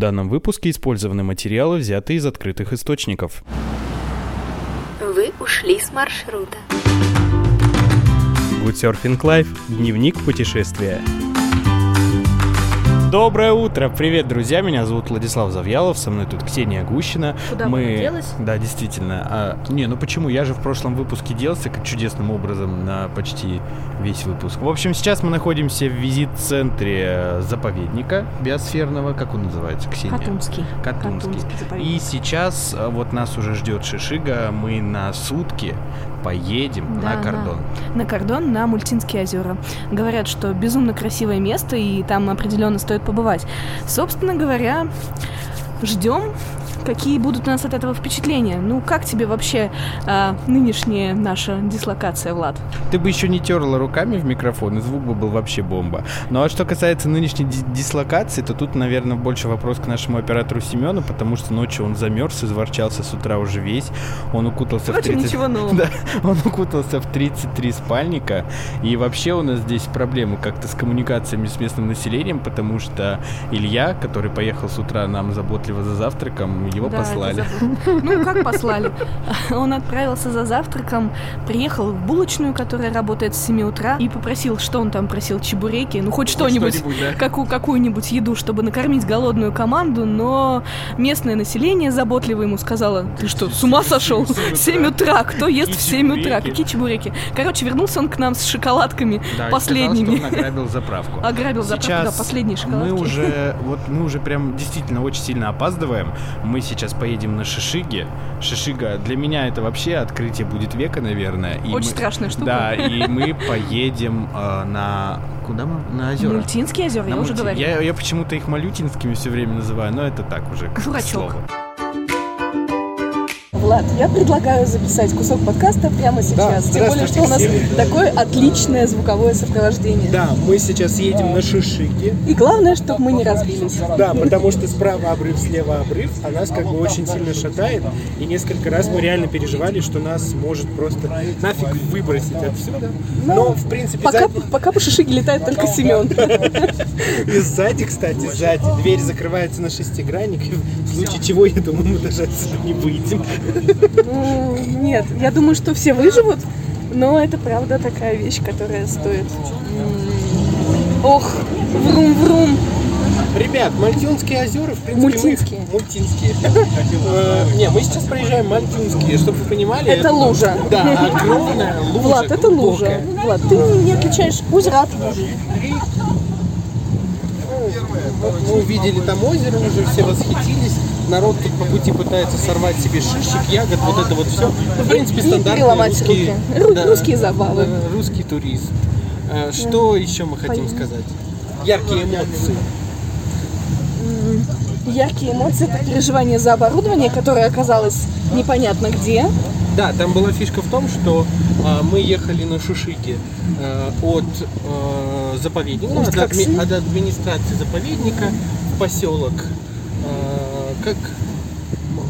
данном выпуске использованы материалы, взятые из открытых источников. Вы ушли с маршрута. Good Surfing Life. Дневник путешествия. Доброе утро! Привет, друзья! Меня зовут Владислав Завьялов, со мной тут Ксения Гущина. Куда Мы... делась? Да, действительно. А, не, ну почему? Я же в прошлом выпуске делался как чудесным образом на почти весь выпуск. В общем, сейчас мы находимся в визит-центре заповедника биосферного. Как он называется, Ксения? Катунский. Катунский. Катунский. И сейчас а, вот нас уже ждет Шишига. Мы на сутки поедем Да, на кордон. На кордон, на Мультинские озера. Говорят, что безумно красивое место, и там определенно стоит побывать. Собственно говоря, ждем, какие будут у нас от этого впечатления. Ну, как тебе вообще а, нынешняя наша дислокация, Влад? Ты бы еще не терла руками в микрофон, и звук бы был вообще бомба. Ну а что касается нынешней ди- дислокации, то тут, наверное, больше вопрос к нашему оператору Семену, потому что ночью он замерз, изворчался с утра уже весь. Он укутался в Впрочем, 30... ничего нового. Да, он укутался в 33 спальника. И вообще у нас здесь проблемы как-то с коммуникациями с местным населением, потому что Илья, который поехал с утра нам заботливо за завтраком, его Да, послали. Ну, как послали? Он отправился за завтраком, приехал в булочную, которая работает с 7 утра, и попросил, что он там просил, чебуреки, ну, хоть что-нибудь, да. какую, какую-нибудь еду, чтобы накормить голодную команду, но местное население заботливо ему сказало, ты что, с ума сошел? Семь 7 утра, кто ест в 7 утра? Какие чебуреки? Короче, вернулся он к нам с шоколадками Да, и сказал, последними. ограбил заправку. Ограбил заправку, да, Сейчас последние шоколадки. мы уже, вот мы уже прям действительно очень сильно опаздываем. Мы сейчас поедем на Шишиге. Шишига для меня это вообще открытие будет века, наверное. И Очень мы- страшная штука. Да, и мы поедем э, на куда мы? На озера. Мультинские озера, я На уже Мульти- говорила. Я, я почему-то их малютинскими все время называю, но это так уже. к Дурачок. слову. Влад, я предлагаю записать кусок подкаста прямо сейчас. Тем более, что у нас здравствуйте, такое отличное звуковое сопровождение. Да, мы сейчас едем на Шишиге. И главное, чтобы мы не разбились. Да, потому что справа обрыв, слева обрыв, а нас как бы очень сильно шатает. И несколько раз мы реально переживали, что нас может просто нафиг выбросить отсюда. Но, в принципе, Пока, сзади, пока по шишиге летает только Семен. и сзади, кстати, сзади дверь закрывается на шестигранник. В случае чего, я думаю, мы даже отсюда не выйдем. Ну, Нет, я думаю, что все выживут, но это правда такая вещь, которая стоит. Ох, врум-врум. Ребят, Мальтюнские озера, в принципе, мы- Мультинские. Мультинские. Э, Не, мы сейчас проезжаем Мальтюнские, чтобы вы понимали. Это лужа. Да, огромная лужа. Влад, это лужа. Влад, ты не отличаешь озеро от лужи. Вот мы увидели там озеро, уже все восхитились. Народ тут по пути пытается сорвать себе шишек, ягод, вот это вот все. Ну, в принципе, стандартные русские, руки. Ру- русские забавы. да, русский турист. Э, Что еще мы хотим сказать? Яркие эмоции. Яркие эмоции — это переживание за оборудование, которое оказалось непонятно где. Да, там была фишка в том, что а, мы ехали на Шушиге э, от э, заповедника, от, адми- от администрации заповедника в поселок. Как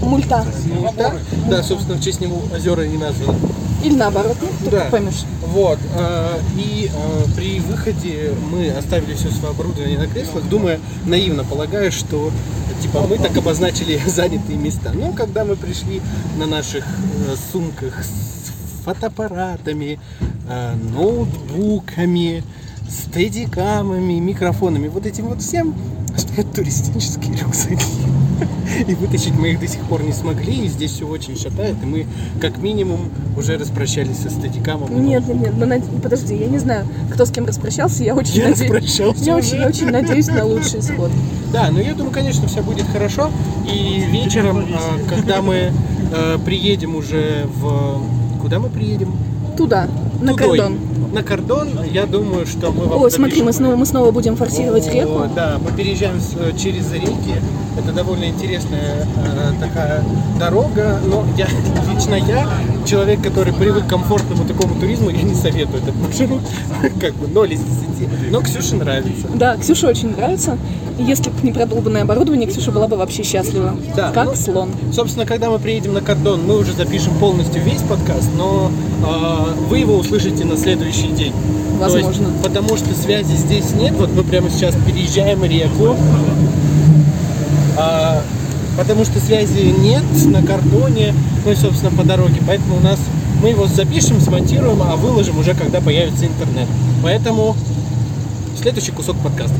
Мульта. Мульта. Да, собственно, в честь него озера и названы. Или наоборот, ну, Да. поймешь. Вот. э, И э, при выходе мы оставили все свое оборудование на креслах, думая, наивно полагая, что типа мы так обозначили занятые места. Но когда мы пришли на наших э, сумках с фотоаппаратами, ноутбуками, стедикамами, микрофонами, вот этим вот всем стоят туристические рюкзаки. И вытащить мы их до сих пор не смогли, и здесь все очень шатает, и мы как минимум уже распрощались со стедикамом. и Нет, нет, нет, ну, над- подожди, я не знаю, кто с кем распрощался, я очень Я надеюсь. распрощался Я уже. очень, я очень надеюсь на лучший исход. Да, но я думаю, конечно, все будет хорошо. И вечером, э, когда мы э, приедем уже в... Куда мы приедем? Туда, на Тудой. кордон. На кордон, я думаю, что мы вам О, смотри, мы запишем. снова, мы снова будем форсировать О, реку. Да, мы переезжаем с- э, через реки. Это довольно интересная э, такая дорога. Но я, лично я, человек, который привык к комфортному такому туризму, я не советую этот маршрут. Как бы 0 из 10. Но Ксюше нравится. Да, Ксюше очень нравится. Если бы не продолбанное оборудование, Ксюша была бы вообще счастлива. Да, как ну, слон. Собственно, когда мы приедем на кордон, мы уже запишем полностью весь подкаст, но вы его услышите на следующий день. То есть, Возможно. потому что связи здесь нет. Вот мы прямо сейчас переезжаем реку. потому что связи нет на кордоне, ну и, собственно, по дороге. Поэтому у нас мы его запишем, смонтируем, а выложим уже, когда появится интернет. Поэтому следующий кусок подкаста.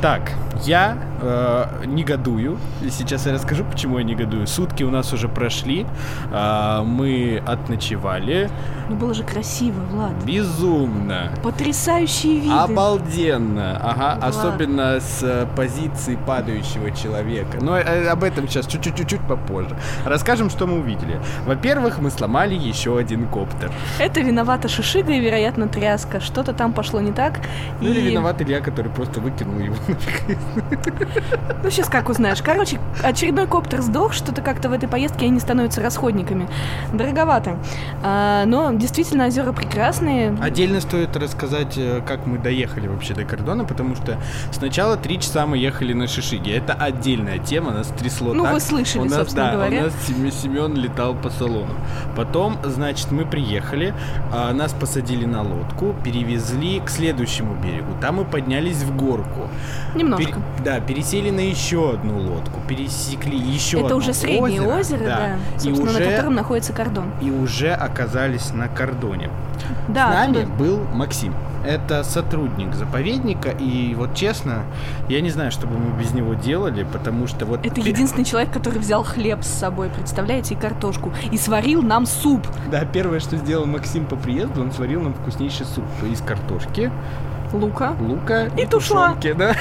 Так, я э, негодую. И сейчас я расскажу, почему я негодую. Сутки у нас уже прошли. э, мы отночевали. Ну было же красиво, Влад. Безумно. Потрясающие виды. Обалденно. Ага, Влад. особенно с э, позиции падающего человека. Но э, об этом сейчас чуть-чуть попозже. Расскажем, что мы увидели. Во-первых, мы сломали еще один коптер. Это виновата Шишига и, вероятно, тряска. Что-то там пошло не так. Ну или и- виноват Илья, который просто выкинул его нафиг. Ну, сейчас как узнаешь. Короче, очередной коптер сдох, что-то как-то в этой поездке они становятся расходниками. Дороговато. А, но действительно озера прекрасные. Отдельно стоит рассказать, э, как мы доехали вообще до кордона, потому что сначала три часа мы ехали на Шишиге. Это отдельная тема, нас трясло Ну, так. вы слышали, у нас, собственно да, говоря. у нас Сем- Семен летал по салону. Потом, значит, мы приехали, а, нас посадили на лодку, перевезли к следующему берегу. Там мы поднялись в горку. Немножко. Пере- да, пересели на еще одну лодку, пересекли еще Это одно уже среднее озеро, да, и собственно, уже, на котором находится кордон. и уже оказались на кордоне. Да, С нами оттуда- был Максим. Это сотрудник заповедника, и вот честно, я не знаю, что бы мы без него делали, потому что вот... Это единственный человек, который взял хлеб с собой, представляете, и картошку, и сварил нам суп. Да, первое, что сделал Максим по приезду, он сварил нам вкуснейший суп из картошки, Лука. лука И тушла. тушенки, да.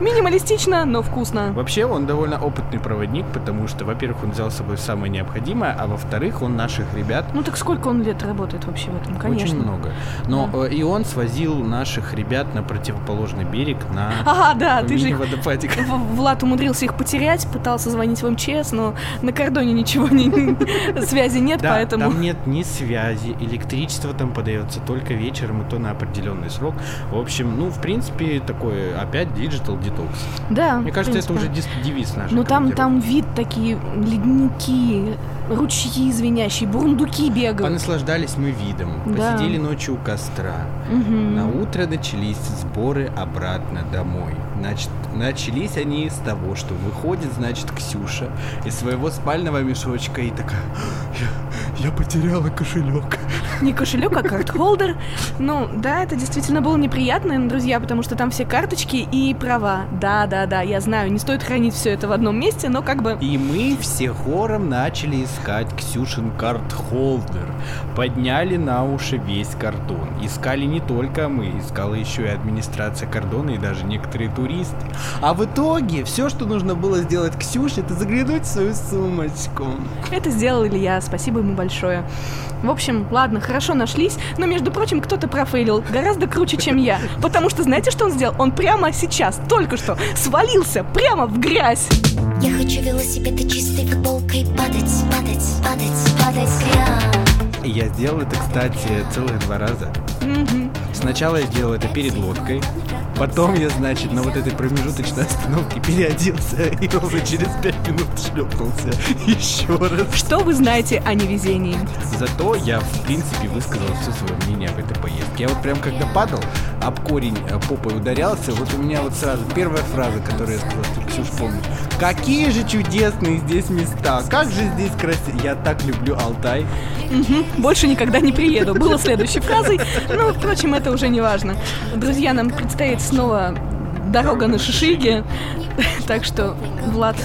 Минималистично, но вкусно. Вообще, он довольно опытный проводник, потому что, во-первых, он взял с собой самое необходимое, а во-вторых, он наших ребят Ну так сколько он лет работает вообще в этом, конечно. Очень много. Но э, и он свозил наших ребят на противоположный берег на Ага, да, ты же их мини-водопадик. В- Влад умудрился их потерять, пытался звонить в МЧС, но на кордоне ничего не связи нет, Да, поэтому там нет ни связи, электричество там подается только вечером, и то на определенный срок. В общем, ну, в принципе, такой опять digital detox. да. Мне кажется, это уже девиз наш. Ну там, там вид такие ледники, ручьи звенящие, бурундуки бегают. Понаслаждались мы видом, Да. посидели ночью у костра. Мгм. На утро начались сборы обратно домой. Значит, начались они с того, что выходит, значит, Ксюша из своего спального мешочка и такая, я, я потеряла кошелек. Не кошелек, а карт-холдер. Ну, да, это действительно было неприятно, друзья, потому что там все карточки и права. Да, да, да, я знаю, не стоит хранить все это в одном месте, но как бы... И мы все хором начали искать Ксюшин карт-холдер. Подняли на уши весь кордон. Искали не только мы, искала еще и администрация кордона и даже некоторые туристы. А в итоге все, что нужно было сделать Ксюше, это заглянуть в свою сумочку. Это сделал Илья, спасибо ему большое. В общем, ладно, хорошо нашлись, но, между прочим, кто-то профейлил гораздо круче, чем я. Потому что знаете, что он сделал? Он прямо сейчас, только что, свалился прямо в грязь. Я хочу велосипед и чистой футболкой падать, падать, падать, падать в грязь. Я сделал это, кстати, целых два раза. Сначала я сделал это перед лодкой, потом я, значит, на вот этой промежуточной остановке переоделся и ровно через пять минут шлепнулся еще раз. Что вы знаете о невезении? Зато я, в принципе, высказал все свое мнение об этой поездке. Я вот прям когда падал, об корень э, попой ударялся, вот у меня вот сразу первая фраза, которую я сказал, ты, Ксюш, помнишь. Какие же чудесные здесь места, как же здесь красиво. Я так люблю Алтай. Мгм. Больше никогда не приеду. Было следующей фразой. Ну, впрочем, это уже не важно. Друзья, нам предстоит снова дорога на Шишиге. Так что, Влад,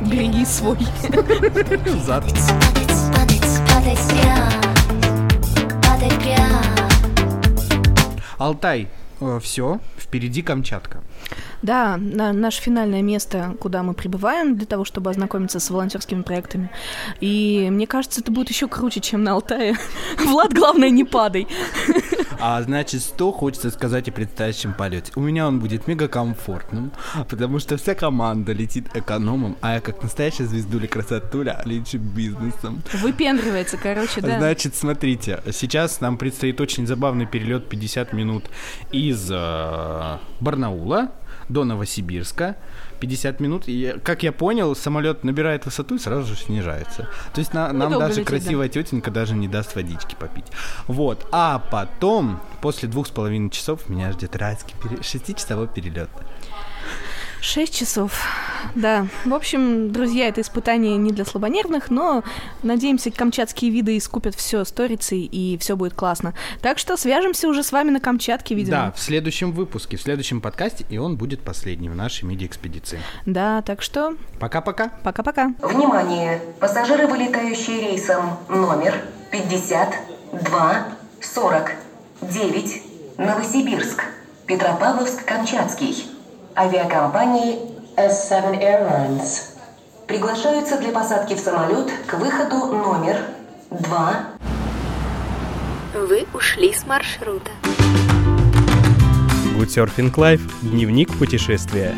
береги свой. Грязь. Алтай, все, впереди Камчатка. Да, на, наше финальное место, куда мы прибываем для того, чтобы ознакомиться с волонтерскими проектами. И мне кажется, это будет еще круче, чем на Алтае. Влад, главное, не падай. А значит, что хочется сказать о предстоящем полете. У меня он будет мега комфортным, потому что вся команда летит экономом, а я как настоящая звездуля красотуля лечу бизнесом. Выпендривается, короче, да. Значит, смотрите, сейчас нам предстоит очень забавный перелет 50 минут из э, Барнаула до Новосибирска. 50 минут. И, как я понял, самолет набирает высоту и сразу же снижается. То есть на- нам Недолго даже лететь, красивая тетенька даже не даст водички попить. Вот. А потом, после двух с половиной часов, меня ждет райский пере... шестичасовой перелет. Шесть часов. Да. В общем, друзья, это испытание не для слабонервных, но надеемся, камчатские виды искупят все сторицей, и все будет классно. Так что свяжемся уже с вами на Камчатке, видимо. Да, в следующем выпуске, в следующем подкасте, и он будет последним в нашей миди-экспедиции. Да, так что Пока-пока. пока-пока. Внимание! Пассажиры, вылетающие рейсом номер 52 49 Новосибирск, Петропавловск-Камчатский, авиакомпании S7 Airlines. Приглашаются для посадки в самолет к выходу номер 2 Вы ушли с маршрута. Good Surfing Life. Дневник путешествия.